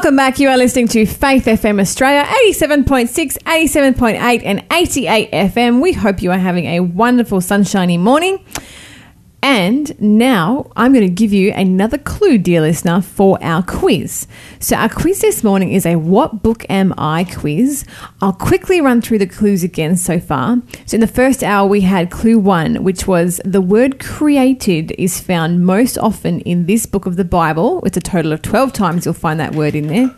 Welcome back. You are listening to Faith FM Australia, 87.6, 87.8, and 88 FM. We hope you are having a wonderful, sunshiny morning. And now I'm going to give you another clue, dear listener, for our quiz. So, our quiz this morning is a What Book Am I quiz. I'll quickly run through the clues again so far. So, in the first hour, we had clue one, which was the word created is found most often in this book of the Bible. It's a total of 12 times you'll find that word in there.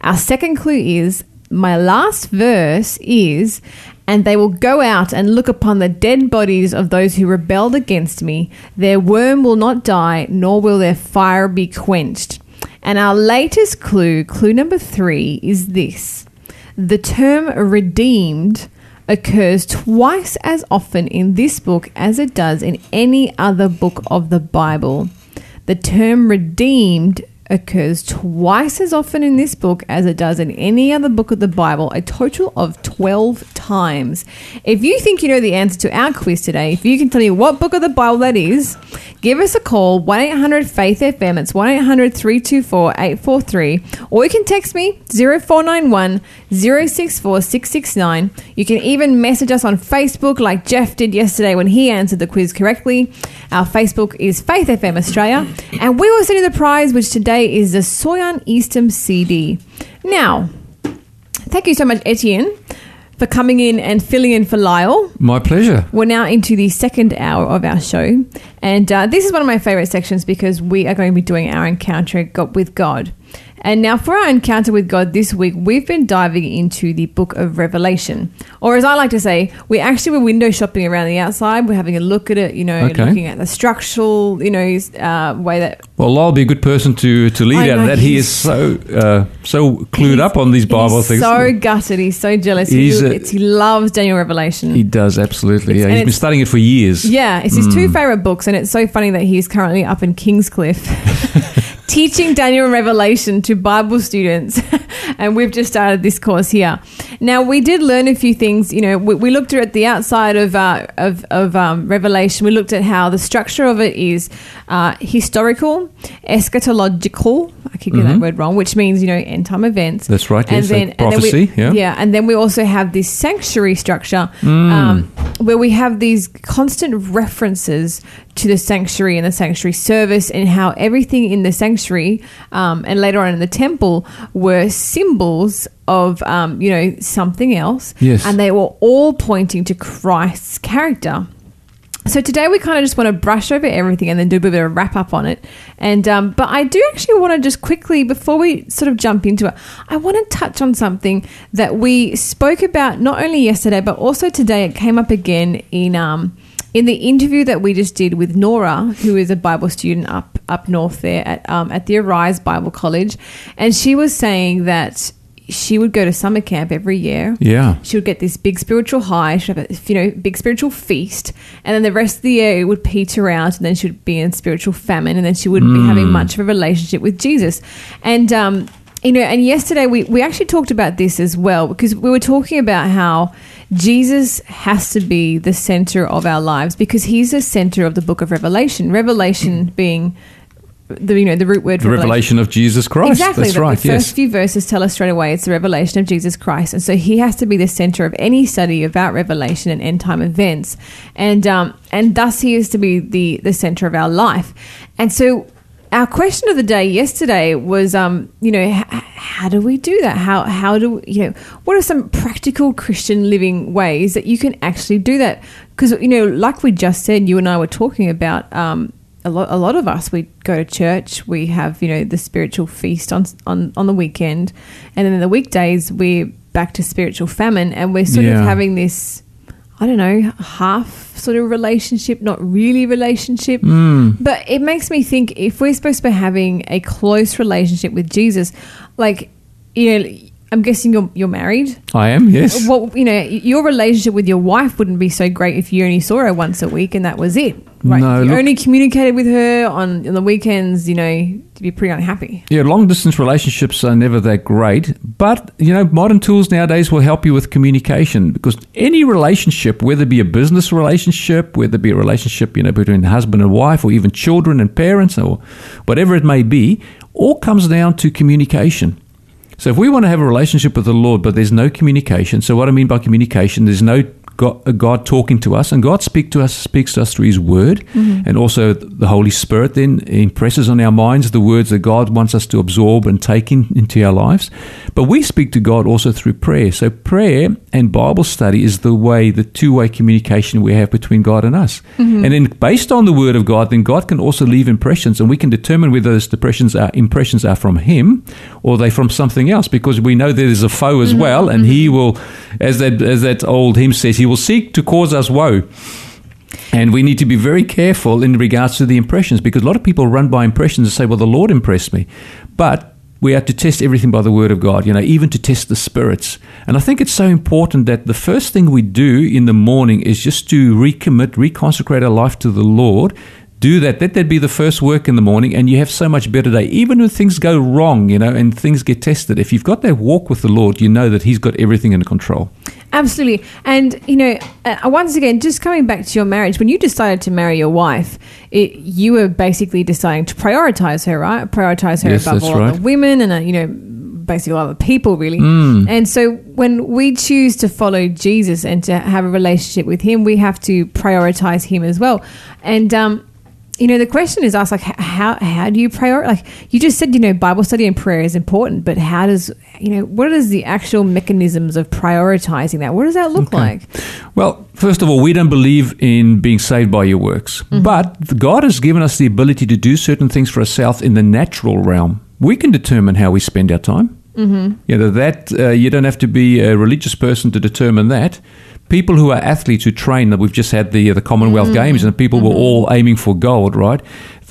Our second clue is my last verse is, and they will go out and look upon the dead bodies of those who rebelled against me. Their worm will not die, nor will their fire be quenched. And our latest clue, clue number three, is this the term redeemed occurs twice as often in this book as it does in any other book of the Bible. The term redeemed occurs twice as often in this book as it does in any other book of the Bible, a total of 12 times. If you think you know the answer to our quiz today, if you can tell me what book of the Bible that is, give us a call 1 800 Faith FM. It's 1 800 324 843. Or you can text me 0491 064 669. You can even message us on Facebook like Jeff did yesterday when he answered the quiz correctly. Our Facebook is Faith FM Australia. And we will send you the prize, which today is the Soyan Eastham CD. Now, thank you so much, Etienne, for coming in and filling in for Lyle. My pleasure. We're now into the second hour of our show. And uh, this is one of my favorite sections because we are going to be doing our encounter with God. And now, for our encounter with God this week, we've been diving into the book of Revelation. Or, as I like to say, we actually were window shopping around the outside. We're having a look at it, you know, Okay. looking at the structural, you know, uh, way that Well, I'll be a good person to, to lead out of that. He is so uh, so clued up on these Bible he's things. so gutted. He's so jealous. He's he, a- he loves Daniel Revelation. he does absolutely. It's- Yeah, he's been studying it for years. Yeah, it's his Hmm. two favorite books, and it's so funny that he's currently up in Kingscliff teaching Daniel and Revelation to Bible students. and we've just started this course here. Now, we did learn a few things. You know, we, we looked at the outside of uh, of, of um, Revelation. We looked at how the structure of it is uh, historical, eschatological. I keep getting that word wrong, which means you know end time events. Mm-hmm. That's right, yes, like prophecy, we, yeah. yeah, and then we also have this sanctuary structure Mm. um, where we have these constant references to the sanctuary and the sanctuary service and how everything in the sanctuary um, and later on in the temple were symbols of um, you know something else Yes. and they were all pointing to christ's character so today we kind of just want to brush over everything and then do a bit of a wrap up on it. And um, but I do actually want to just quickly before we sort of jump into it, I want to touch on something that we spoke about not only yesterday but also today. It came up again in um, in the interview that we just did with Nora, who is a Bible student up up north there at um, at the Arise Bible College, and she was saying that she would go to summer camp every year Yeah. she would get this big spiritual high, she'd have a you know big spiritual feast, and then the rest of the year it would peter out, and then she would be in spiritual famine, and then she wouldn't be having much of a relationship with Jesus, and um, you know, and yesterday we we actually talked about this as well because we were talking about how Jesus has to be the center of our lives because he's the center of the book of Revelation. Revelation being the you know the root word The revelation of Jesus Christ. Exactly. That's the, right. the first yes. few verses tell us straight away it's the revelation of Jesus Christ, and so he has to be the center of any study about revelation and end time events, and um, and thus he is to be the the center of our life, and so. Our question of the day yesterday was, um, you know, h- how do we do that? How how do you know? What are some practical Christian living ways that you can actually do that? Because you know, like we just said, you and I were talking about um, a lot, a lot of us we go to church we have you know the spiritual feast on on on the weekend and then in the weekdays we're back to spiritual famine and we're sort of having this i don't know half sort of relationship not really relationship Hmm. but it makes me think if we're supposed to be having a close relationship with jesus like you know i'm guessing you're you're married I am. Yes. well, you know, your relationship with your wife wouldn't be so great if you only saw her once a week and that was it. Right? No, if you look- only communicated with her on, on the weekends, you know, you'd be pretty unhappy. Yeah, long distance relationships are never that great, but you know, modern tools nowadays will help you with communication because any relationship, whether it be a business relationship, whether it be a relationship, you know, between husband and wife, or even children and parents, or whatever it may be, all comes down to communication. So if we want to have a relationship with the Lord, but there's no communication, so what I mean by communication, there's no God, uh, God talking to us, and God speak to us, speaks to us through His Word, mm-hmm. and also the Holy Spirit. Then impresses on our minds the words that God wants us to absorb and take in, into our lives. But we speak to God also through prayer. So prayer and Bible study is the way, the two-way communication we have between God and us. Mm-hmm. And then based on the Word of God, then God can also leave impressions, and we can determine whether those impressions are impressions are from Him or they from something else, because we know there is a foe as mm-hmm. well, and He will, as that as that old hymn says, He will seek to cause us woe. And we need to be very careful in regards to the impressions because a lot of people run by impressions and say, well, the Lord impressed me. But we have to test everything by the Word of God, you know, even to test the spirits. And I think it's so important that the first thing we do in the morning is just to recommit, reconsecrate our life to the Lord. Do that. Let that be the first work in the morning, and you have so much better day. Even when things go wrong, you know, and things get tested, if you've got that walk with the Lord, you know that He's got everything under control. Absolutely. And, you know, uh, once again, just coming back to your marriage, when you decided to marry your wife, it, you were basically deciding to prioritize her, right? Prioritize her Yes, above all right. other women and, uh, you know, basically all other people, really. Mm. And so when we choose to follow Jesus and to have a relationship with him, we have to prioritize him as well. And, um, you know, the question is asked like, how how do you prioritize? Like you just said, you know, Bible study and prayer is important, but how does you know what is the actual mechanisms of prioritizing that? What does that look Okay. like? Well, first of all, we don't believe in being saved by your works. But God has given us the ability to do certain things for ourselves in the natural realm. We can determine how we spend our time. Mm-hmm. You know that uh, you don't have to be a religious person to determine that. People who are athletes who train, that we've just had the uh, the Commonwealth mm-hmm. Games, and people were mm-hmm. all aiming for gold, right?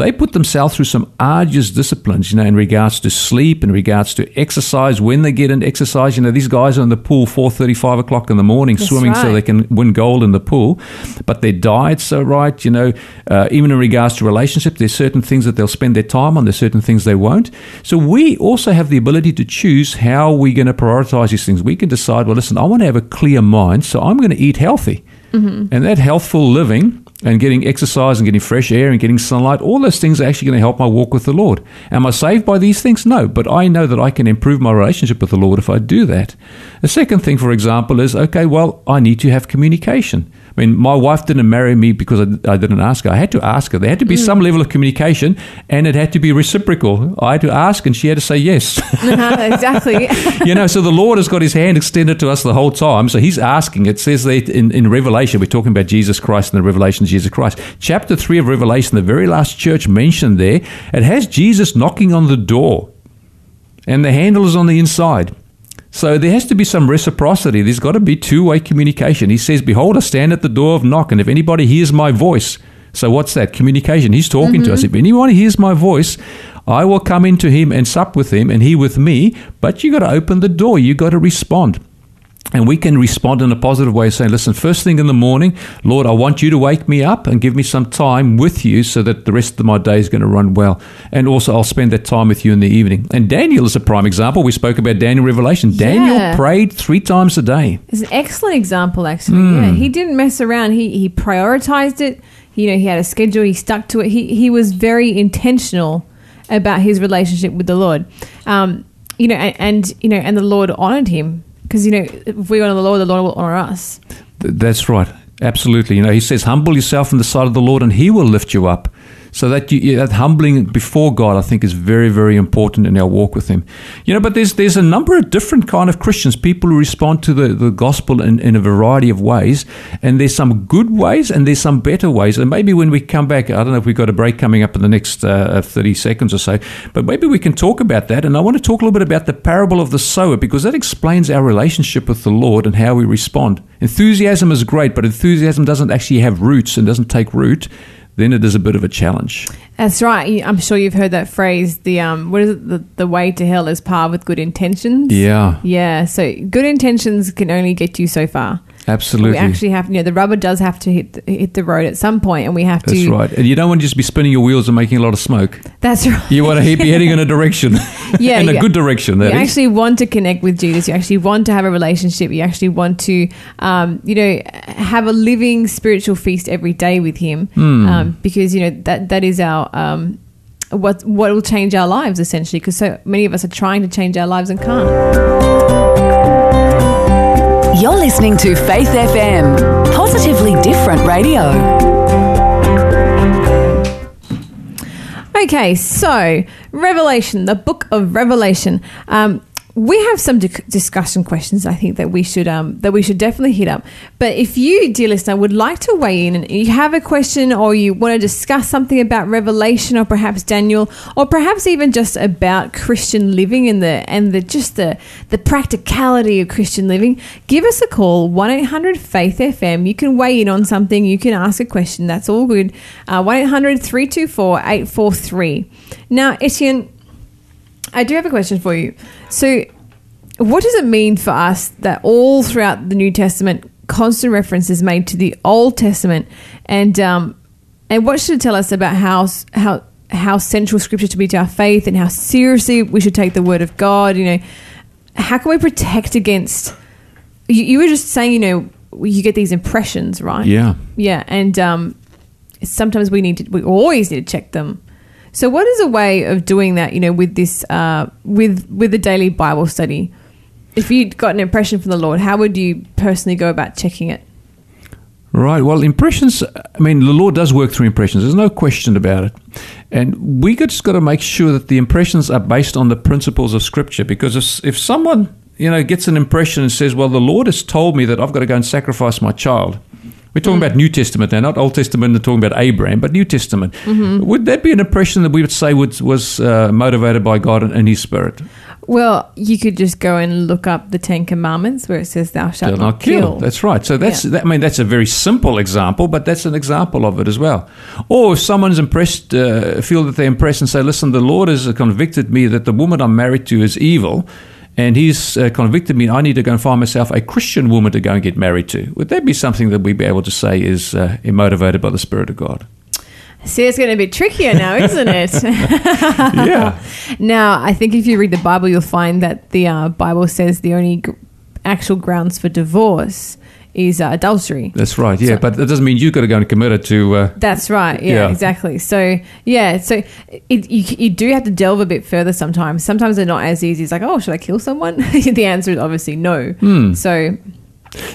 They put themselves through some arduous disciplines, you know, in regards to sleep, in regards to exercise. When they get into exercise, you know, these guys are in the pool four thirty, five o'clock in the morning, That's swimming so they can win gold in the pool. But their diet's are right, you know, uh, even in regards to relationships, there's certain things that they'll spend their time on, there's certain things they won't. So we also have the ability to choose how we're going to prioritize these things. We can decide, well, listen, I want to have a clear mind, so I'm going to eat healthy. And that healthful living and getting exercise and getting fresh air and getting sunlight, all those things are actually going to help my walk with the Lord. Am I saved by these things? No, but I know that I can improve my relationship with the Lord if I do that. The second thing, for example, is okay, well, I need to have communication. I mean, my wife didn't marry me because I, I didn't ask her. I had to ask her. There had to be some mm. level of communication and it had to be reciprocal. I had to ask and she had to say yes. Uh-huh, exactly. you know, so the Lord has got his hand extended to us the whole time. So he's asking. It says that in, in Revelation, we're talking about Jesus Christ and the revelation of Jesus Christ. Chapter 3 of Revelation, the very last church mentioned there, it has Jesus knocking on the door and the handle is on the inside. So there has to be some reciprocity. There's got to be two way communication. He says, Behold, I stand at the door of knock, and if anybody hears my voice, so what's that? Communication. He's talking to us. Mm-hmm. If anyone hears my voice, I will come into him and sup with him, and he with me. But you got to open the door. You got to respond. And we can respond in a positive way, saying, Listen, first thing in the morning, Lord, I want you to wake me up and give me some time with you so that the rest of my day is going to run well. And also, I'll spend that time with you in the evening. And Daniel is a prime example. We spoke about Daniel Revelation. Daniel prayed three times a day. It's an excellent example, actually. Hmm. Yeah, he didn't mess around. He he prioritized it. You know, he had a schedule. He stuck to it. He he was very intentional about his relationship with the Lord. Um, you know, and, and you know, and the Lord honored him because you know, if we honor the Lord, the Lord will honor us. Th- That's right. Absolutely. You know, he says, humble yourself in the sight of the Lord and he will lift you up. So that you, that humbling before God, I think, is very, very important in our walk with Him. You know, but there's there's a number of different kind of Christians, people who respond to the, the gospel in, in a variety of ways, and there's some good ways and there's some better ways. And maybe when we come back, I don't know if we've got a break coming up in the next uh, 30 seconds or so, but maybe we can talk about that. And I want to talk a little bit about the parable of the sower because that explains our relationship with the Lord and how we respond. Enthusiasm is great, but enthusiasm doesn't actually have roots and doesn't take root. Then it is a bit of a challenge. That's right. I'm sure you've heard that phrase. The um, what is it? The, the way to hell is paved with good intentions. Yeah, Yeah. So good intentions can only get you so far. Absolutely. We actually have, you know, the rubber does have to hit the, hit the road at some point, and we have That's to. That's right. And you don't want to just be spinning your wheels and making a lot of smoke. That's right. You want to be heading in a direction, Yeah, in a good direction. you That is. actually want to connect with Jesus. You actually want to have a relationship. You actually want to, um, you know, have a living spiritual feast every day with Him, Hmm. um, because you know that that is our um, what what will change our lives essentially because so many of us are trying to change our lives and can't. You're listening to Faith FM, positively different radio. Okay, so Revelation, the book of Revelation. Um, we have some di- discussion questions I think that we should um, that we should definitely hit up. But if you, dear listener, would like to weigh in and you have a question or you want to discuss something about Revelation or perhaps Daniel or perhaps even just about Christian living and the and the just the the practicality of Christian living, give us a call one eight hundred Faith FM. You can weigh in on something. You can ask a question. That's all good. Uh, one 324 843 Now, Etienne. I do have a question for you. So, what does it mean for us that all throughout the New Testament, constant reference is made to the Old Testament, and um, and what should it tell us about how how how central Scripture to be to our faith, and how seriously we should take the Word of God? You know, how can we protect against? You, you were just saying, you know, you get these impressions, right? Yeah. Yeah, and um, sometimes we need to, we always need to check them. So, what is a way of doing that? You know, with this, uh, with with the daily Bible study. If you got an impression from the Lord, how would you personally go about checking it? Right. Well, impressions. I mean, the Lord does work through impressions. There's no question about it, and we just got to make sure that the impressions are based on the principles of Scripture. Because if, if someone you know gets an impression and says, "Well, the Lord has told me that I've got to go and sacrifice my child," We're talking mm. about New Testament now, not Old Testament. They're talking about Abraham, but New Testament. Mm-hmm. Would that be an impression that we would say was, was uh, motivated by God and, and, His Spirit? Well, you could just go and look up the Ten Commandments where it says, "Thou shalt not, not kill. kill. That's right. So that's yeah. that, I mean that's a very simple example, but that's an example of it as well. Or if someone's impressed, uh, feel that they're impressed and say, "Listen, the Lord has convicted me that the woman I'm married to is evil." And he's uh, convicted me. I need to go and find myself a Christian woman to go and get married to. Would that be something that we'd be able to say is uh, motivated by the Spirit of God? See, it's going to be trickier now, isn't it? yeah. Now, I think if you read the Bible, you'll find that the uh, Bible says the only g- actual grounds for divorce is uh, adultery. That's right. Yeah, so, but that doesn't mean you've got to go and commit it to. Uh, that's right. Yeah, yeah, exactly. So yeah, so it, you, you do have to delve a bit further sometimes. Sometimes they're not as easy. It's like, oh, should I kill someone? the answer is obviously no. Hmm. So.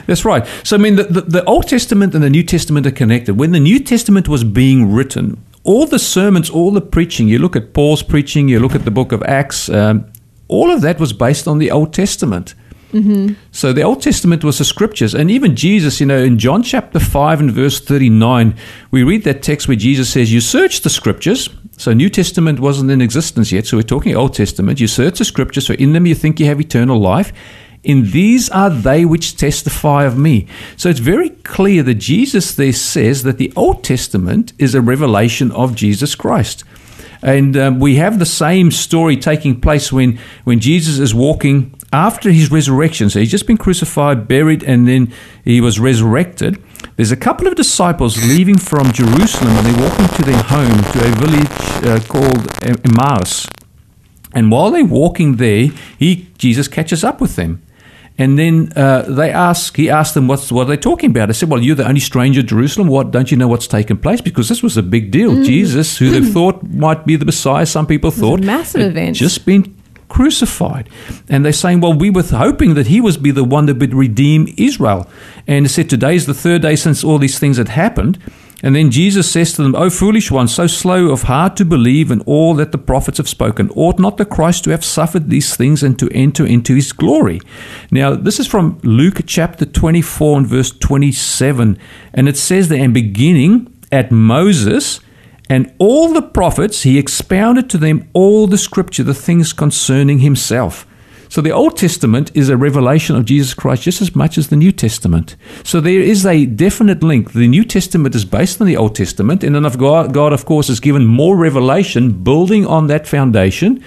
That's right. So, I mean, the, the, the Old Testament and the New Testament are connected. When the New Testament was being written, all the sermons, all the preaching, you look at Paul's preaching, you look at the book of Acts, um, all of that was based on the Old Testament. Mm-hmm. So the Old Testament was the scriptures. And even Jesus, you know, in John chapter 5 and verse 39, we read that text where Jesus says, You search the scriptures. So New Testament wasn't in existence yet. So we're talking Old Testament. You search the scriptures. So in them you think you have eternal life. In these are they which testify of me. So it's very clear that Jesus there says that the Old Testament is a revelation of Jesus Christ. And um, we have the same story taking place when, when Jesus is walking after his resurrection, so he's just been crucified, buried, and then he was resurrected. There's a couple of disciples leaving from Jerusalem and they're walking to their home to a village uh, called Emmaus. And while they're walking there, he Jesus catches up with them. And then uh, they ask, he asked them, what's, what are they talking about? I said, well, you're the only stranger to Jerusalem. What, don't you know what's taken place? Because this was a big deal. Mm. Jesus, who they thought might be the Messiah, some people thought. massive event. Just been crucified. And they're saying, well, we were hoping that he was be the one that would redeem Israel. And he said, today is the third day since all these things had happened. And then Jesus says to them, O foolish ones, so slow of heart to believe in all that the prophets have spoken. Ought not the Christ to have suffered these things and to enter into his glory? Now, this is from Luke chapter 24 and verse 27. And it says there, and beginning at Moses and all the prophets, he expounded to them all the scripture, the things concerning himself. So the Old Testament is a revelation of Jesus Christ just as much as the New Testament. So there is a definite link. The New Testament is based on the Old Testament, and then of God, God of course, has given more revelation building on that foundation.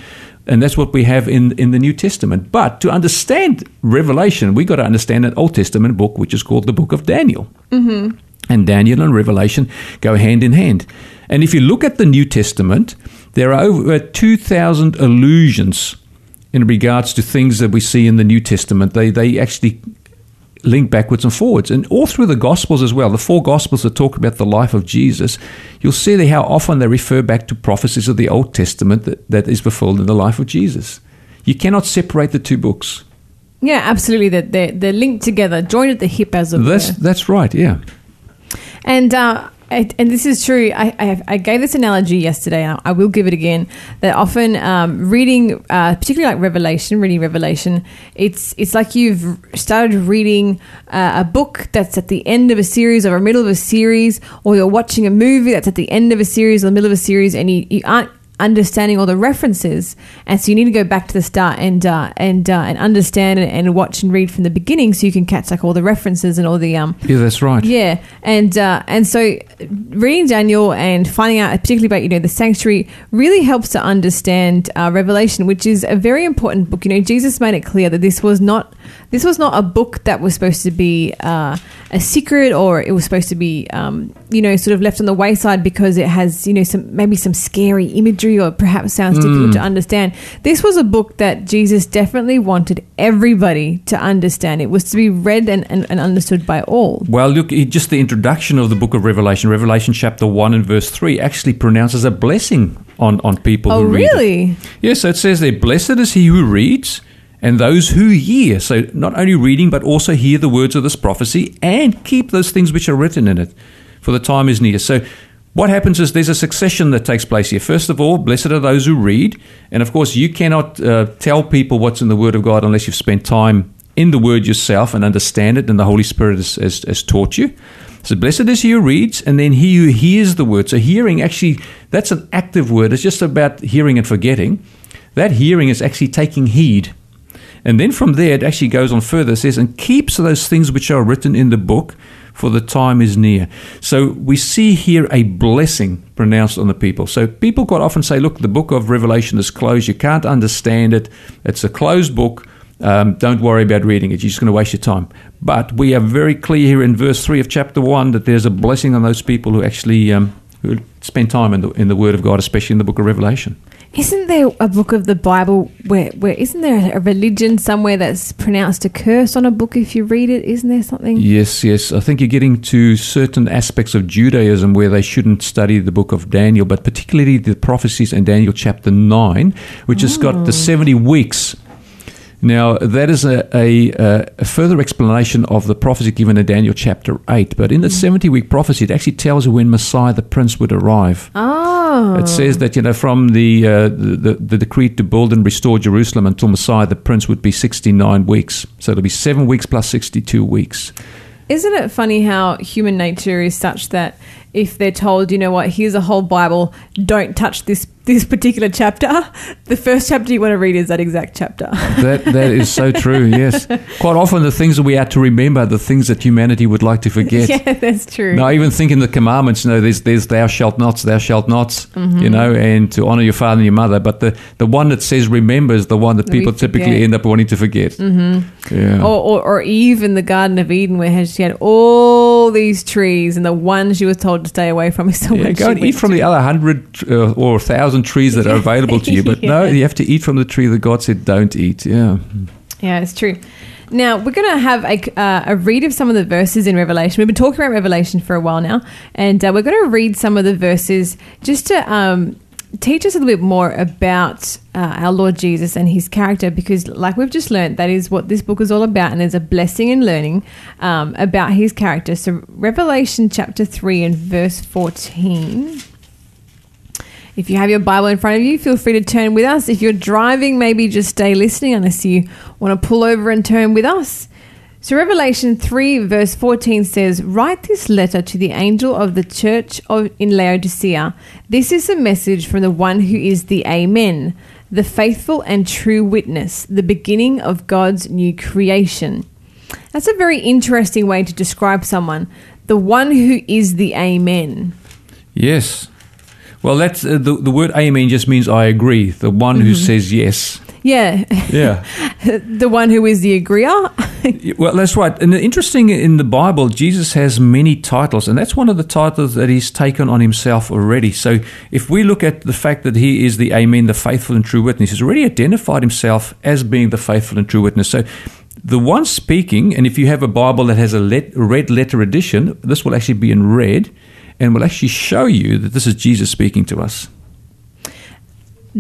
And that's what we have in, in the New Testament. But to understand Revelation, we've got to understand an Old Testament book, which is called the book of Daniel. Mm-hmm. And Daniel and Revelation go hand in hand. And if you look at the New Testament, there are over 2,000 allusions in regards to things that we see in the New Testament. They, they actually link backwards and forwards. And all through the Gospels as well, the four Gospels that talk about the life of Jesus, you'll see how often they refer back to prophecies of the Old Testament that, that is fulfilled in the life of Jesus. You cannot separate the two books. Yeah, absolutely. That they're, they're linked together, joined at the hip, as it That's, were. that's right, yeah. And uh, and and this is true. I, I, I gave this analogy yesterday, and I will give it again. That often um, reading, uh, particularly like Revelation, reading Revelation, it's it's like you've started reading uh, a book that's at the end of a series or a middle of a series, or you're watching a movie that's at the end of a series or the middle of a series, and you, you aren't understanding all the references, and so you need to go back to the start and uh, and uh, and understand and, and watch and read from the beginning, so you can catch like all the references and all the um Yeah, that's right. yeah, and uh, and so reading Daniel and finding out, particularly about you know the sanctuary, really helps to understand uh, Revelation, which is a very important book. You know, Jesus made it clear that this was not this was not a book that was supposed to be uh, a secret or it was supposed to be um, you know sort of left on the wayside because it has you know some maybe some scary imagery or perhaps sounds difficult to understand. This was a book that Jesus definitely wanted everybody to understand. It was to be read and, and, and understood by all. Well, look, it- just the introduction of the book of Revelation, Revelation chapter 1 and verse 3, actually pronounces a blessing on, on people Oh, who read really? Yes, so it says there, Blessed is he who reads and those who hear. So not only reading, but also hear the words of this prophecy and keep those things which are written in it, for the time is near. So what happens is there's a succession that takes place here. First of all, blessed are those who read. And of course, you cannot uh, tell people what's in the Word of God unless you've spent time in the Word yourself and understand it, and the Holy Spirit has, has, has taught you. So blessed is he who reads, and then he who hears the word. So hearing actually, that's an active word. It's just about hearing and forgetting. That hearing is actually taking heed. And then from there, it actually goes on further. Says, and keeps those things which are written in the book, for the time is near. So we see here a blessing pronounced on the people. So people quite often say, look, the book of Revelation is closed. You can't understand it. It's a closed book. Um, don't worry about reading it. You're just going to waste your time. But we are very clear here in verse 3 of chapter 1 that there's a blessing on those people who actually um, who spend time in the, in the Word of God, especially in the book of Revelation. Isn't there a book of the Bible where, where isn't there a religion somewhere that's pronounced a curse on a book if you read it? Isn't there something? Yes, yes. I think you're getting to certain aspects of Judaism where they shouldn't study the book of Daniel, but particularly the prophecies in Daniel chapter 9, which has got the 70 weeks. Now, that is a, a, a further explanation of the prophecy given in Daniel chapter 8. But in the 70 week prophecy, it actually tells you when Messiah the Prince would arrive. Oh, It says that you know from the, uh, the, the the decree to build and restore Jerusalem until Messiah the Prince would be sixty nine weeks. So it'll be seven weeks plus sixty two weeks. isn't it funny how human nature is such that if they're told, you know what, here's a whole Bible, don't touch this this particular chapter, the first chapter you want to read is that exact chapter. That that is so true. Yes, quite often the things that we are to remember, are the things that humanity would like to forget. yeah, that's true. Now, even thinking the commandments, you know, there's, there's thou shalt nots, thou shalt nots, Mm-hmm. you know, and to honor your father and your mother. But the, the one that says remember is the one that people typically end up wanting to forget. Mm-hmm. Yeah. Or, or, or Eve in the Garden of Eden, where she had all these trees, and the one she was told to stay away from is the Yeah, one go and eat from to. the other hundred uh, or thousand trees that are available to you. But no, you have to eat from the tree that God said don't eat. Yeah. Yeah, it's true. Now we're going to have a, uh, a read of some of the verses in Revelation. We've been talking about Revelation for a while now, and uh, we're going to read some of the verses just to um, teach us a little bit more about uh, our Lord Jesus and His character. Because, like we've just learned, that is what this book is all about, and there's a blessing in learning um, about His character. So, Revelation chapter three and verse fourteen. If you have your Bible in front of you, feel free to turn with us. If you're driving, maybe just stay listening unless you want to pull over and turn with us. So, Revelation 3, verse 14 says, Write this letter to the angel of the church of, in Laodicea. This is a message from the one who is the Amen, the faithful and true witness, the beginning of God's new creation. That's a very interesting way to describe someone. The one who is the Amen. Yes. Well, that's uh, the the word "amen" just means I agree. The one who says yes. Yeah, Yeah. the one who is the agreeer. Well, that's right. And the interesting in the Bible, Jesus has many titles, and that's one of the titles that he's taken on himself already. So if we look at the fact that he is the Amen, the faithful and true witness, he's already identified himself as being the faithful and true witness. So The one speaking, and if you have a Bible that has a let, red letter edition, this will actually be in red and will actually show you that this is Jesus speaking to us.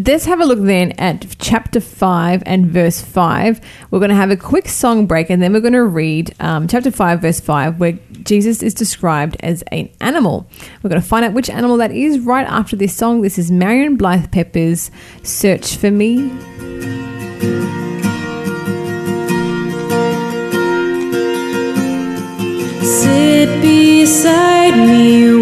Let's have a look then at chapter 5 and verse 5. We're going to have a quick song break and then we're going to read um, chapter 5, verse 5, where Jesus is described as an animal. We're going to find out which animal that is right after this song. This is Marion Blythe Pepper's Search for Me. Sit beside me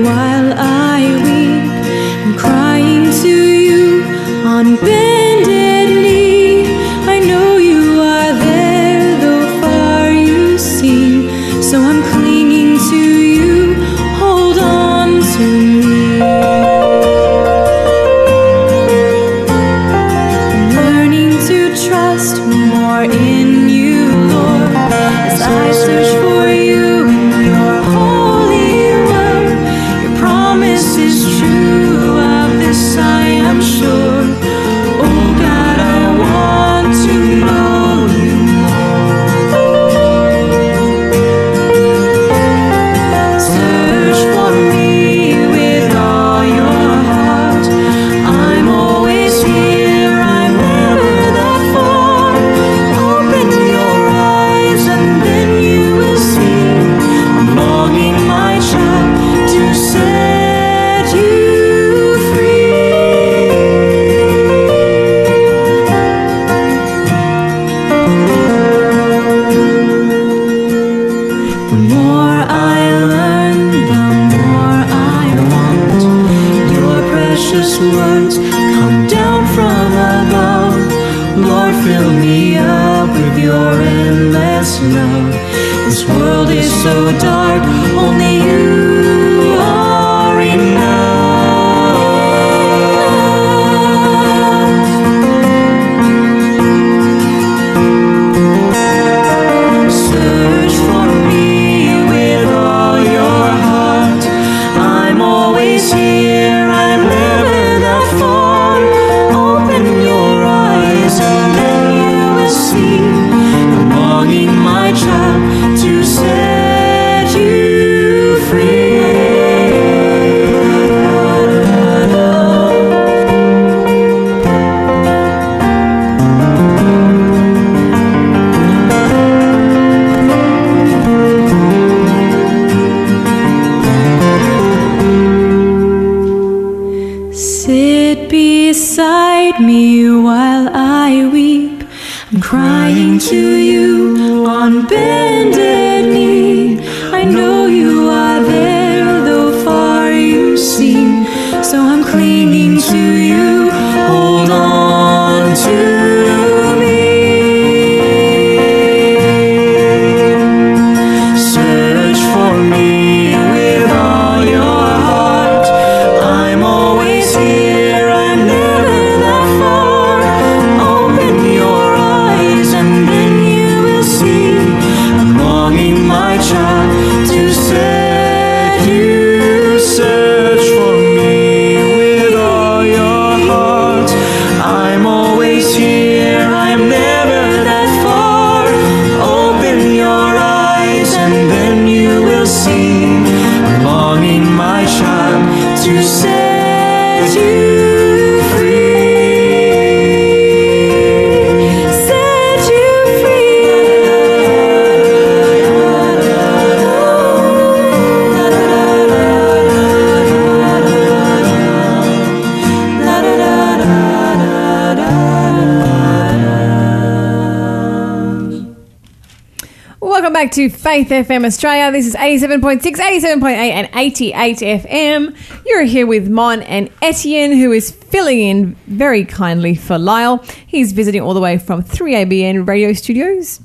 back to Faith FM Australia. This is 87.6, 87.8, and 88 FM. You're here with Mon and Etienne, who is filling in very kindly for Lyle. He's visiting all the way from 3ABN radio studios.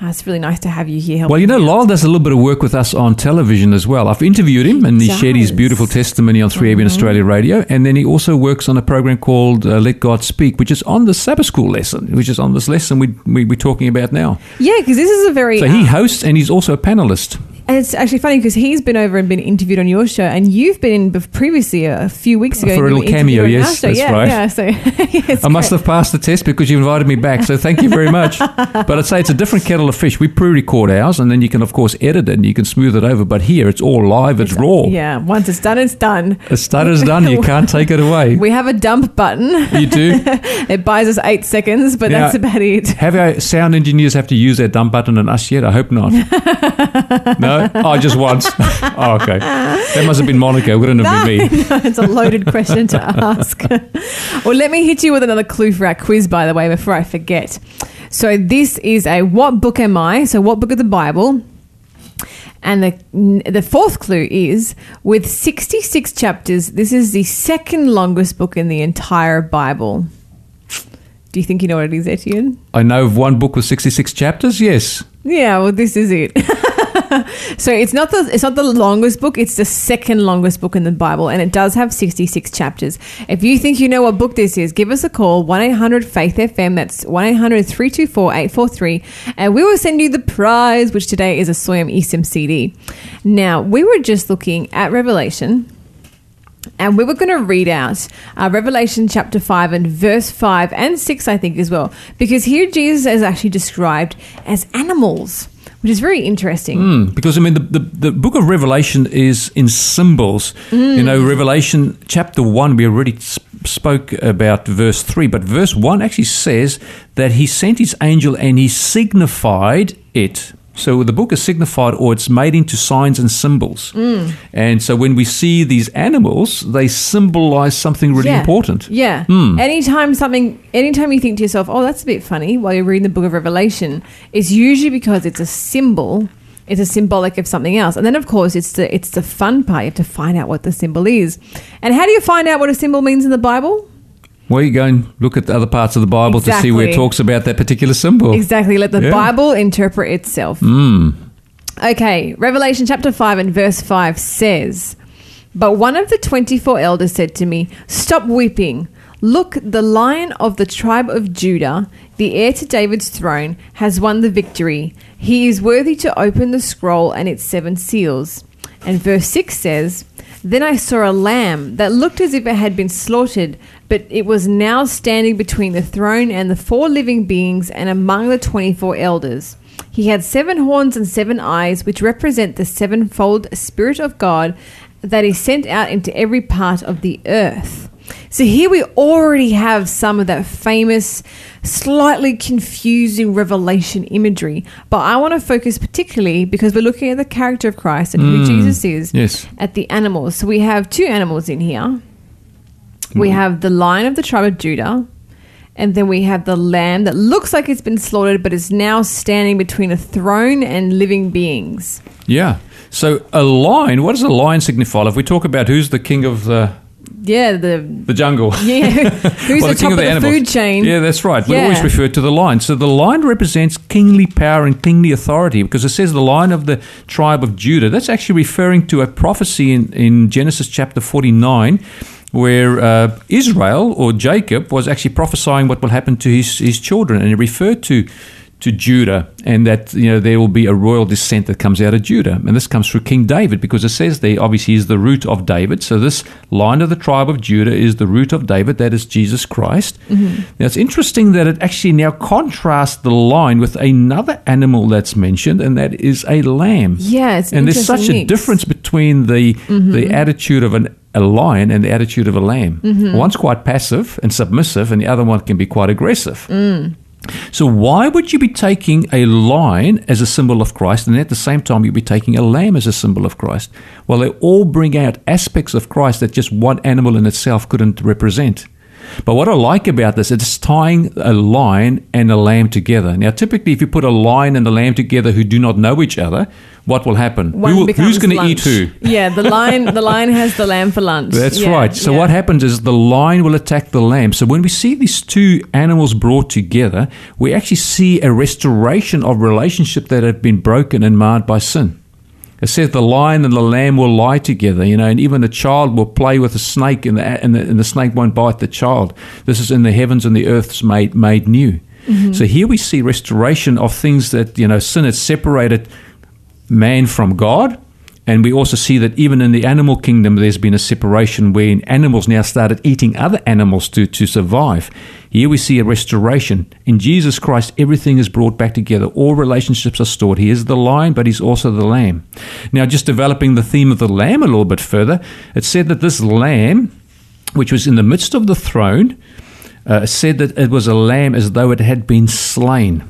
Uh, it's really nice to have you here. Well, you know. Lyle does a little bit of work with us on television as well. I've interviewed him and he shared his beautiful testimony on 3ABN Australia Radio. And then he also works on a program called uh, Let God Speak, which is on the Sabbath School lesson, which is on this lesson we, we, we're talking about now. Yeah, because this is a very. So uh, he hosts and he's also a panelist. And it's actually funny because he's been over and been interviewed on your show, and you've been in previously a, a few weeks ago. For a little cameo, yes, that's yeah, right. Yeah, so yeah, it's I must great. have passed the test because you invited me back. So thank you very much. but I'd say it's a different kettle of fish. We pre-record ours, and then you can, of course, edit it and you can smooth it over. But here, it's all live. It's raw. Yeah, once it's done, it's done. A stutter's done. You can't take it away. We have a dump button. You do. It buys us eight seconds, but Now- that's about it. Have our sound engineers have to use that dump button on us yet? I hope not. no? Oh, just once. oh, okay. That must have been Monica. Wouldn't have been me. No, it's a loaded question to ask. well, let me hit you with another clue for our quiz, by the way, before I forget. So, this is a what book am I? So, what book of the Bible? And the the fourth clue is with 66 chapters, this is the second longest book in the entire Bible. Do you think you know what it is, Etienne? I know of one book with 66 chapters. Yes. Yeah, well, this is it. so it's not the it's not the longest book; it's the second longest book in the Bible, and it does have sixty six chapters. If you think you know what book this is, give us a call one eight hundred Faith FM. That's one 324 and we will send you the prize, which today is a Soyan Eastham CD. Now we were just looking at Revelation. And we were going to read out uh, Revelation chapter 5 and verse 5 and 6, I think, as well. Because here Jesus is actually described as animals, which is very interesting. Mm, because I mean, the, the, the book of Revelation is in symbols. You know, Revelation chapter one, we already spoke about verse three, but verse one actually says that he sent his angel and he signified it. So the book is signified or it's made into signs and symbols. Mm. And so when we see these animals, they symbolize something really Yeah. important. Yeah. Hmm. Anytime something, anytime you think to yourself, oh, that's a bit funny while you're reading the book of Revelation, it's usually because it's a symbol. It's a symbolic of something else. And then of course it's the it's the fun part. You have to find out what the symbol is. And how do you find out what a symbol means in the Bible? Well, you go and look at the other parts of the Bible to see where it talks about that particular symbol. Exactly. Let the Yeah. Bible interpret itself. Hmm. Okay, Revelation chapter 5 and verse 5 says, But one of the 24 elders said to me, Stop weeping. Look, the lion of the tribe of Judah, the heir to David's throne, has won the victory. He is worthy to open the scroll and its seven seals. And verse 6 says, Then I saw a lamb that looked as if it had been slaughtered, but it was now standing between the throne and the four living beings and among the 24 elders. He had seven horns and seven eyes, which represent the sevenfold Spirit of God that is sent out into every part of the earth. So here we already have some of that famous, slightly confusing revelation imagery. But I want to focus particularly because we're looking at the character of Christ and who hmm. Jesus is Yes. at the animals. So we have two animals in here. Mm. We have the lion of the tribe of Judah, and then we have the lamb that looks like it's been slaughtered, but is now standing between a throne and living beings. Yeah. So a lion, what does a lion signify? If we talk about who's the king of the, Yeah, the the jungle. yeah, who's Well, the, top of the, animals. food chain? Yeah, that's right. We Yeah. always refer to the lion. So the lion represents kingly power and kingly authority because it says the lion of the tribe of Judah. That's actually referring to a prophecy in, in Genesis chapter 49 where uh, Israel or Jacob was actually prophesying what will happen to his, his children. And he referred to to Judah, and that you know there will be a royal descent that comes out of Judah, and this comes through King David because it says there obviously is the root of David. So this line of the tribe of Judah is the root of David, that is Jesus Christ. Now it's interesting that it actually now contrasts the line with another animal that's mentioned, and that is a lamb. Yeah, and there's such interesting a difference between the the attitude of an a lion and the attitude of a lamb. Mm-hmm. One's quite passive and submissive, and the other one can be quite aggressive. Mm. So why would you be taking a lion as a symbol of Christ and at the same time you'd be taking a lamb as a symbol of Christ? Well, they all bring out aspects of Christ that just one animal in itself couldn't represent. But what I like about this, it's tying a lion and a lamb together. Now, typically, if you put a lion and a lamb together who do not know each other, what will happen? Who who's going to eat who? Yeah, the lion. The lion has the lamb for lunch. That's Yeah, right. So yeah. what happens is the lion will attack the lamb. So when we see these two animals brought together, we actually see a restoration of relationship that had been broken and marred by sin. It says the lion and the lamb will lie together, you know, and even a child will play with a snake, and the, and the, and the snake won't bite the child. This is in the heavens and the earth's made made new. Mm-hmm. So here we see restoration of things that you know sin had separated man from God. And we also see that even in the animal kingdom, there's been a separation where animals now started eating other animals to, to survive. Here we see a restoration. In Jesus Christ, everything is brought back together. All relationships are stored. He is the lion, but he's also the lamb. Now, just developing the theme of the lamb a little bit further, it said that this lamb, which was in the midst of the throne, uh, said that it was a lamb as though it had been slain.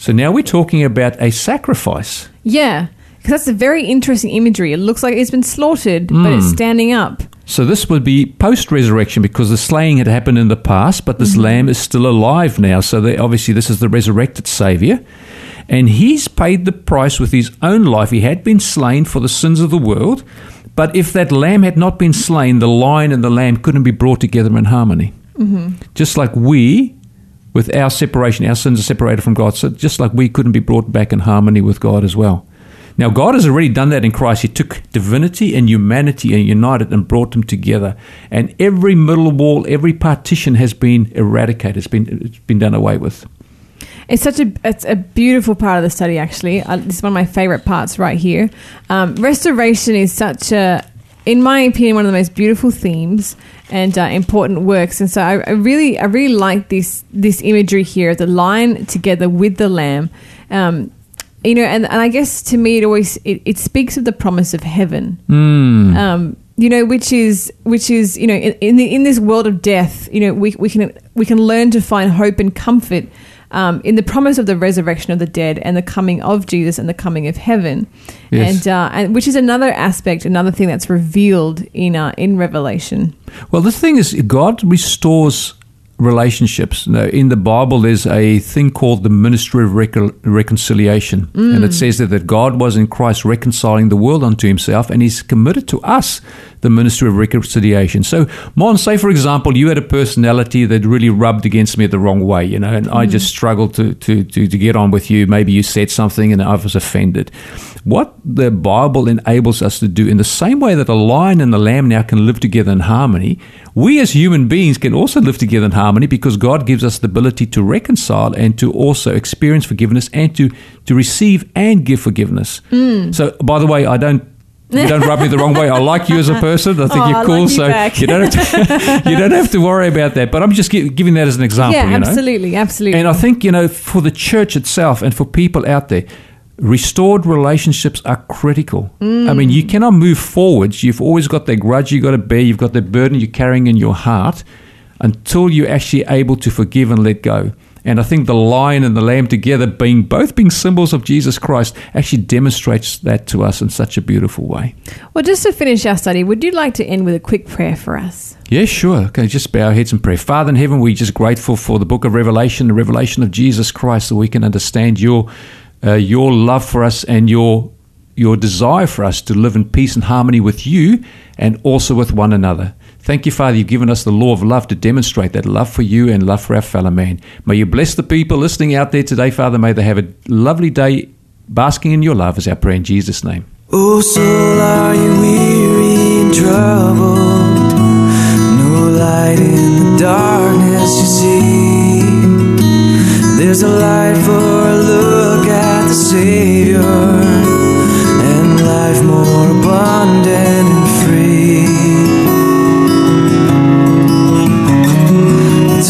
So now we're talking about a sacrifice. Yeah, because that's a very interesting imagery. It looks like it's been slaughtered, but it's hmm. standing up. So this would be post resurrection because the slaying had happened in the past, but this mm-hmm. lamb is still alive now. So they, obviously, this is the resurrected Savior. And he's paid the price with his own life. He had been slain for the sins of the world. But if that lamb had not been slain, the lion and the lamb couldn't be brought together in harmony. Mm-hmm. Just like we, with our separation, our sins are separated from God. So just like we couldn't be brought back in harmony with God as well. Now, God has already done that in Christ. He took divinity and humanity and united and brought them together. And every middle wall, every partition has been eradicated. It's been, it's been done away with. It's such a it's a beautiful part of the study. Actually, uh, this is one of my favorite parts right here. Um, restoration is such a, in my opinion, one of the most beautiful themes and uh, important works. And so I, I really I really like this this imagery here, the lion together with the lamb. Um, you know, and, and I guess to me it always it, it speaks of the promise of heaven. Um, you know, which is which is you know in in, the, in this world of death, you know, we we can we can learn to find hope and comfort um, in the promise of the resurrection of the dead and the coming of Jesus and the coming of heaven, Yes. and uh, and which is another aspect, another thing that's revealed in uh, in Revelation. Well, the thing is, God restores relationships. Now, in the Bible, there's a thing called the ministry of recon- reconciliation. And it says that, that God was in Christ reconciling the world unto himself, and he's committed to us the ministry of reconciliation. So, Mon, say, for example, you had a personality that really rubbed against me the wrong way, you know, and I just mm. struggled to, to, to, to get on with you. Maybe you said something and I was offended. What the Bible enables us to do, in the same way that a lion and the lamb now can live together in harmony, we as human beings can also live together in harmony because God gives us the ability to reconcile and to also experience forgiveness and to, to receive and give forgiveness. Mm. So, by the way, I don't. You don't rub me the wrong way. I like you as a person. I think Oh, you're cool. like you so back. you don't have to, you don't have to worry about that. But I'm just gi- giving that as an example. yeah, you know? absolutely, absolutely. And I think, you know, for the church itself and for people out there, restored relationships are critical. I mean, you mm. cannot move forwards. You've always got that grudge you've got to bear, you've got that burden you're carrying in your heart until you're actually able to forgive and let go. And I think the lion and the lamb together, being both being symbols of Jesus Christ, actually demonstrates that to us in such a beautiful way. well, just to finish our study, would you like to end with a quick prayer for us? Yeah, sure. Okay, just bow our heads and pray. Father in heaven, we're just grateful for the book of Revelation, the revelation of Jesus Christ, so we can understand your uh, your love for us and your your desire for us to live in peace and harmony with you and also with one another. Thank you, Father. You've given us the law of love to demonstrate that love for you and love for our fellow man. May you bless the people listening out there today, Father. May they have a lovely day basking in your love, is our prayer in Jesus' name. Oh, soul, are you weary and troubled? No light in the darkness you see. There's a light for a look at the Savior, and life more abundant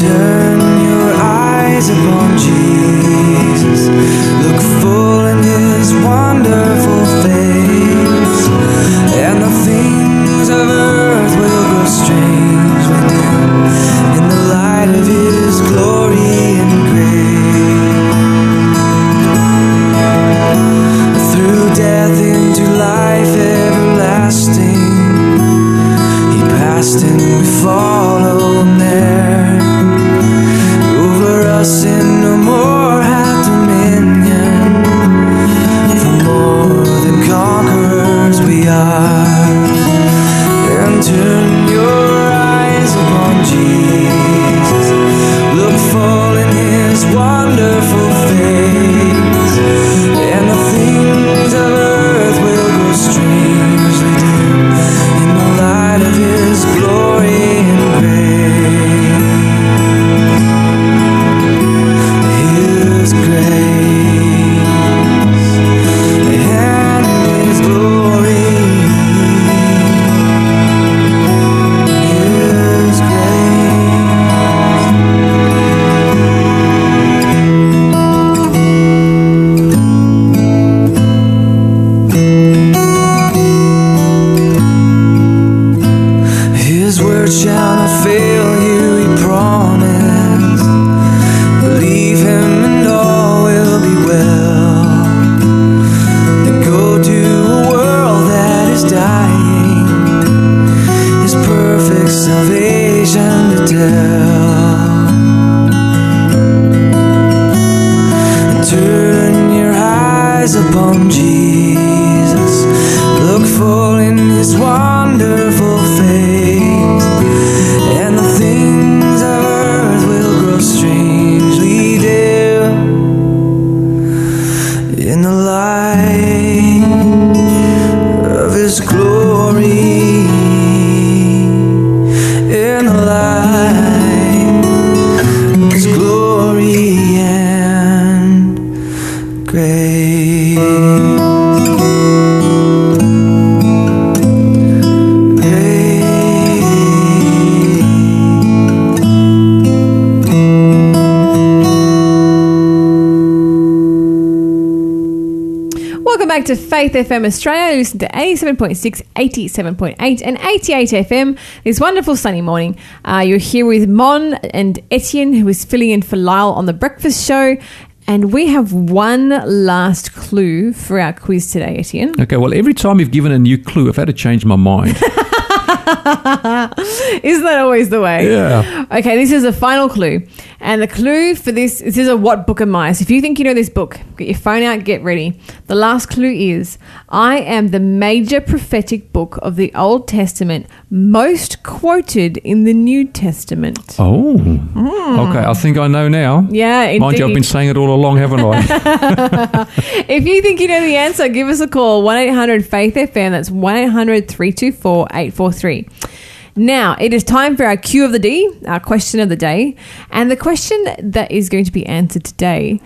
Turn Faith FM Australia. You listen to 87.6, 87.8, and 88 FM this wonderful sunny morning. Uh, you're here with Mon and Etienne, who is filling in for Lyle on the breakfast show. And we have one last clue for our quiz today, Etienne. Okay, well, every time you've given a new clue, I've had to change my mind. Isn't that always the way? yeah. Okay, this is a final clue. And the clue for this, this is a what book am I? So if you think you know this book, get your phone out, get ready. The last clue is I am the major prophetic book of the Old Testament, most quoted in the New Testament. Oh. Hmm. Okay, I think I know now. Yeah, indeed. Mind you, I've been saying it all along, haven't I? If you think you know the answer, give us a call 1 800 Faith FM. That's 1 800 324 843. Now, it is time for our Q of the D, our question of the day. And the question that is going to be answered today.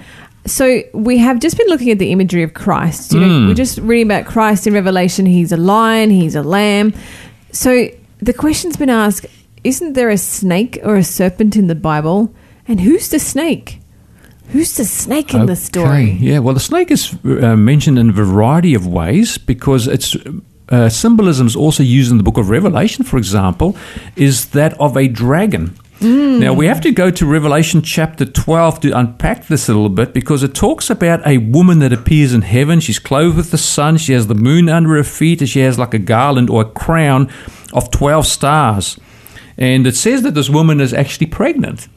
So, we have just been looking at the imagery of Christ. You know, we're just reading about Christ in Revelation. He's a lion, he's a lamb. So, the question's been asked Isn't there a snake or a serpent in the Bible? And who's the snake? Who's the snake in the story? Yeah, well, the snake is uh, mentioned in a variety of ways because its uh, symbolism is also used in the book of Revelation, for example, is that of a dragon. Mm. Now, we have to go to Revelation chapter 12 to unpack this a little bit because it talks about a woman that appears in heaven. She's clothed with the sun, she has the moon under her feet, and she has like a garland or a crown of 12 stars. And it says that this woman is actually pregnant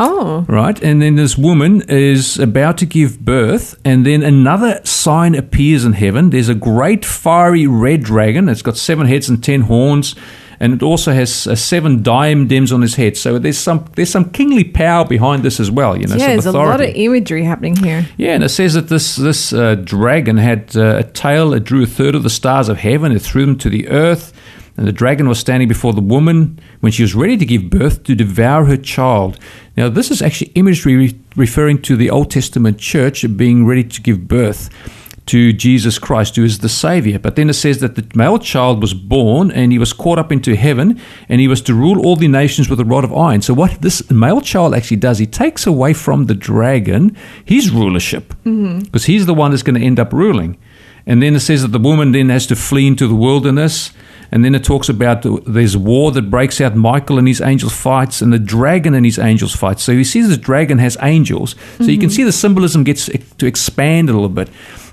Oh. right? And then this woman is about to give birth, and then another sign appears in heaven. There's a great fiery red dragon. It's got seven heads and ten horns, and it also has uh, seven diadems on his head. So there's some there's some kingly power behind this as well. You know, Yeah, there's a lot of imagery happening here. Yeah, and it says that this this uh, dragon had uh, a tail. It drew a third of the stars of heaven. It threw them to the earth. And the dragon was standing before the woman when she was ready to give birth to devour her child. Now, this is actually imagery re- referring to the Old Testament church being ready to give birth to Jesus Christ, who is the Savior. But then it says that the male child was born and he was caught up into heaven and he was to rule all the nations with a rod of iron. So, what this male child actually does, he takes away from the dragon his rulership mm-hmm. because he's the one that's going to end up ruling. And then it says that the woman then has to flee into the wilderness. And then it talks about there's war that breaks out. Michael and his angels fights, and the dragon and his angels fight. So you see, this dragon has angels. So you can mm-hmm. see the symbolism gets to expand a little bit.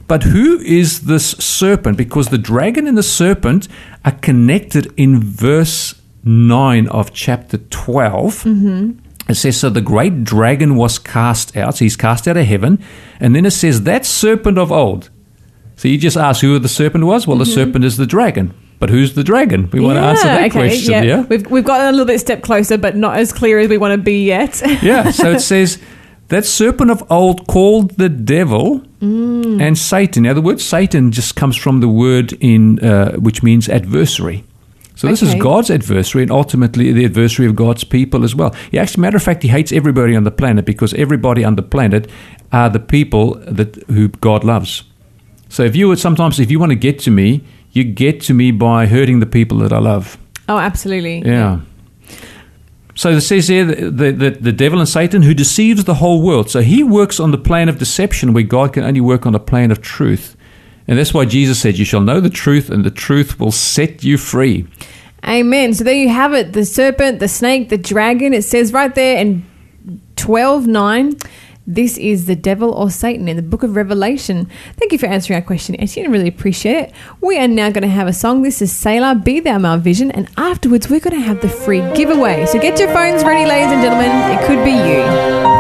But who is this serpent? Because the dragon and the serpent are connected in verse 9 of chapter 12. Mm-hmm. It says, So the great dragon was cast out. So he's cast out of heaven. And then it says, That serpent of old. So you just ask who the serpent was? Well, the mm-hmm. serpent is the dragon. But who's the dragon? We want to answer that question, yeah? We've, we've gotten a little bit step closer, but not as clear as we want to be yet. yeah. So it says that serpent of old called the devil Mm. and Satan. Now the word Satan just comes from the word in uh, which means adversary. So this is God's adversary and ultimately the adversary of God's people as well. He actually, matter of fact, he hates everybody on the planet because everybody on the planet are the people that who God loves. So if you would sometimes, if you want to get to me, you get to me by hurting the people that I love. oh, absolutely. Yeah. So it says here the, the, the, the devil and Satan who deceives the whole world. So he works on the plane of deception where God can only work on the plane of truth. And that's why Jesus said, You shall know the truth, and the truth will set you free. Amen. So there you have it the serpent, the snake, the dragon. It says right there in 12 9. This is the devil or Satan in the book of Revelation. Thank you for answering our question, Etienne. Really appreciate it. We are now going to have a song. This is Sailor, Be Thou My Vision. And afterwards, we're going to have the free giveaway. So get your phones ready, ladies and gentlemen. It could be you.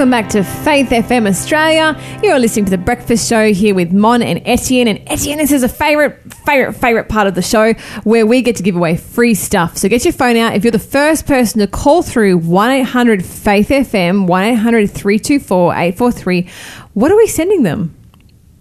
Welcome back to Faith FM Australia. You're listening to the Breakfast Show here with Mon and Etienne. And Etienne, this is a favorite, favorite, favorite part of the show where we get to give away free stuff. So get your phone out. If you're the first person to call through 1 800 Faith FM, 1 800 324 843, what are we sending them?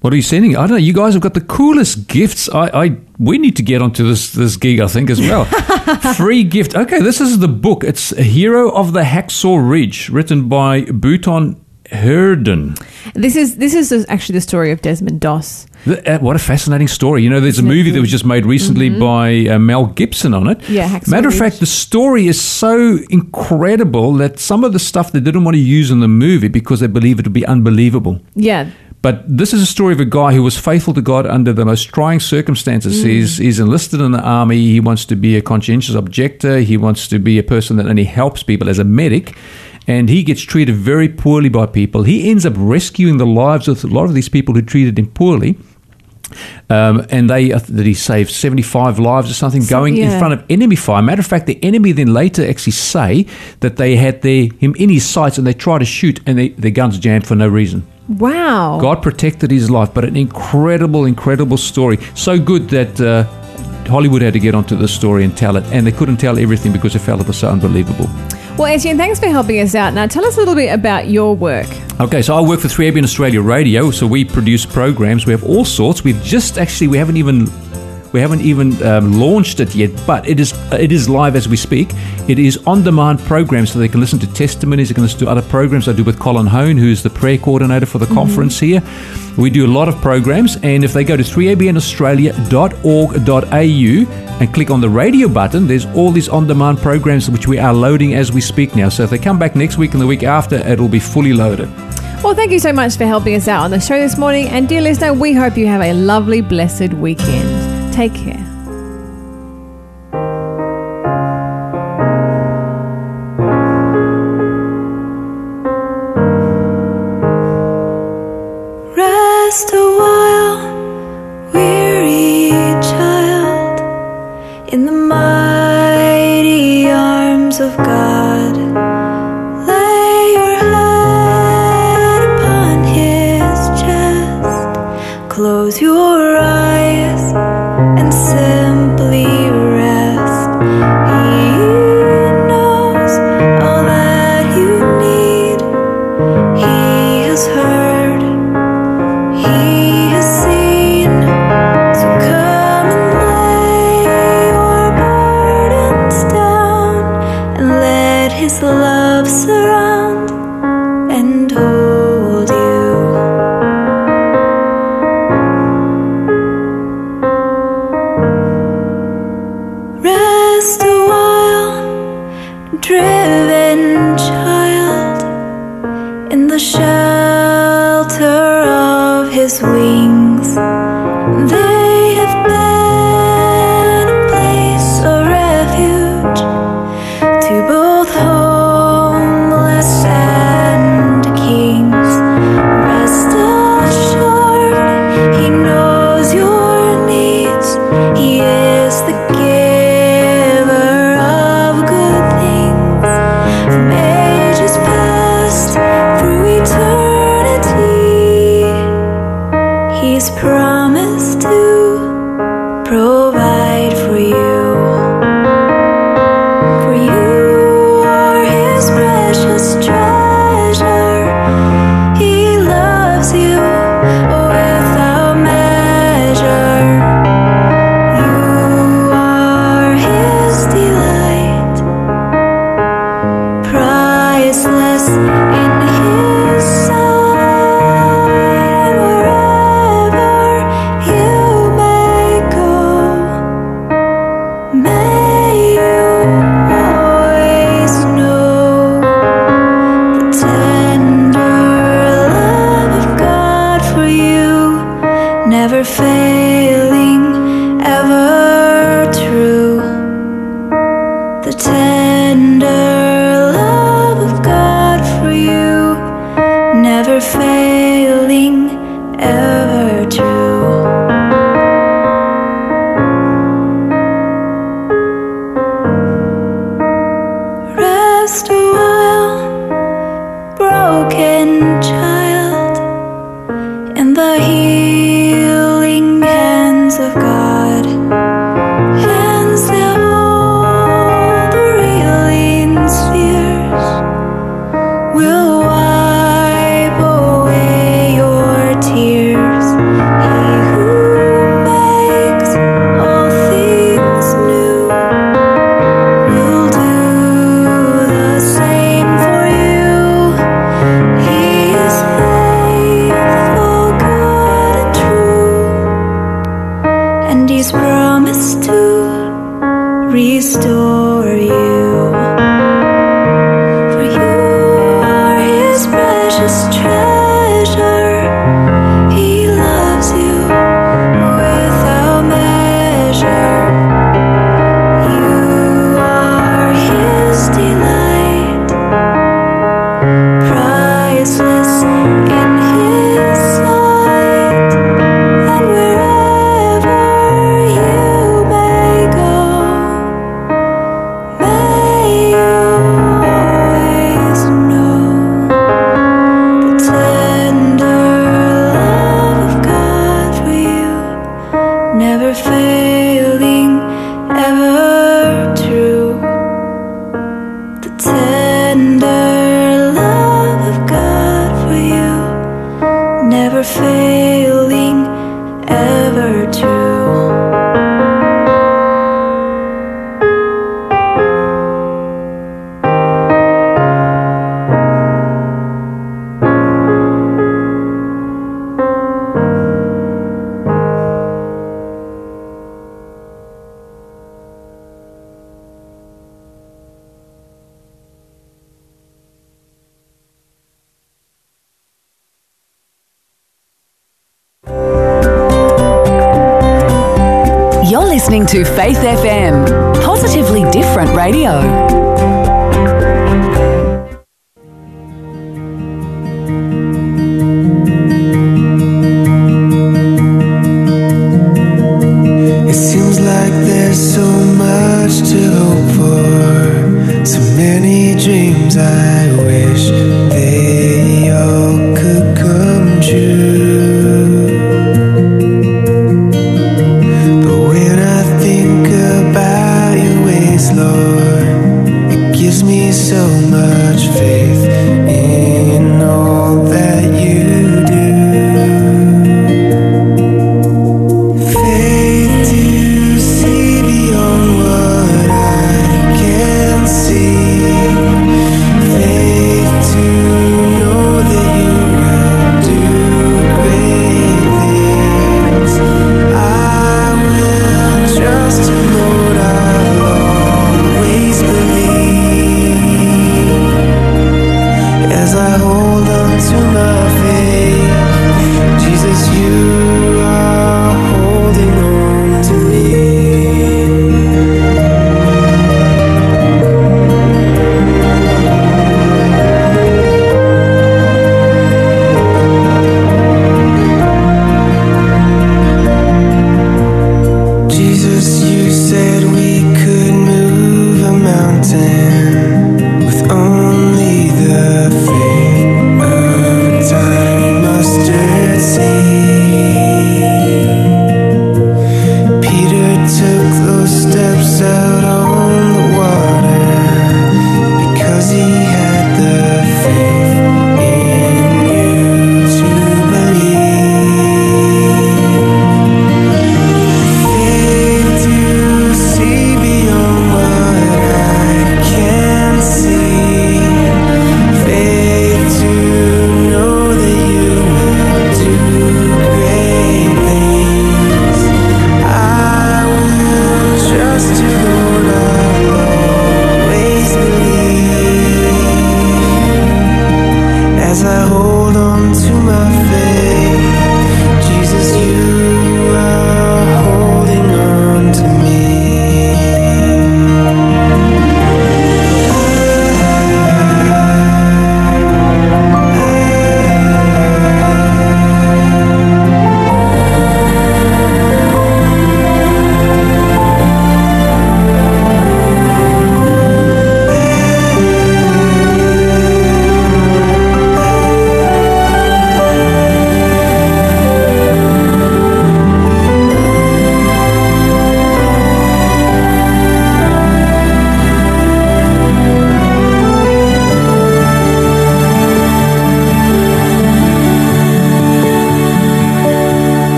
What are you sending? I don't know. You guys have got the coolest gifts. I, I we need to get onto this this gig. I think as well. Free gift. Okay, this is the book. It's Hero of the Hacksaw Ridge, written by Booton Herndon. This is this is actually the story of Desmond Doss. Th- uh, What a fascinating story. You know, there's a Isn't movie that was just made recently by uh, Mel Gibson on it. Mm-hmm. Yeah, Hacksaw Matter of fact, the story is so incredible that some of the stuff they didn't want to use in the movie because they believe it would be unbelievable. Yeah, But this is a story of a guy who was faithful to God under the most trying circumstances. He's, he's enlisted in the army. He wants to be a conscientious objector. He wants to be a person that only helps people as a medic. And he gets treated very poorly by people. He ends up rescuing the lives of a lot of these people who treated him poorly. Um, and they that he saved 75 lives or something going in front of enemy fire. Matter of fact, the enemy then later actually say that they had their, him in his sights and they try to shoot and they, their guns jammed for no reason. Wow. God protected his life, but an incredible, incredible story. So good that uh, Hollywood had to get onto the story and tell it, and they couldn't tell everything because it felt it was so unbelievable. Well, Etienne, thanks for helping us out. Now, tell us a little bit about your work. Okay, so I work for 3ABN Australia Radio, so we produce programs. We have all sorts. We've just actually we haven't even we haven't even um, launched it yet, but it is it is live as we speak. It is on demand programs, so they can listen to testimonies. They can listen to other programs I do with Colin Hone, who's the prayer coordinator for the conference here. We do a lot of programs, and if they go to 3abnaustralia.org.au and click on the radio button, there's all these on demand programs which we are loading as we speak now. So if they come back next week and the week after, it'll be fully loaded. Well, thank you so much for helping us out on the show this morning. And, dear listener, we hope you have a lovely, blessed weekend. Take care. And simply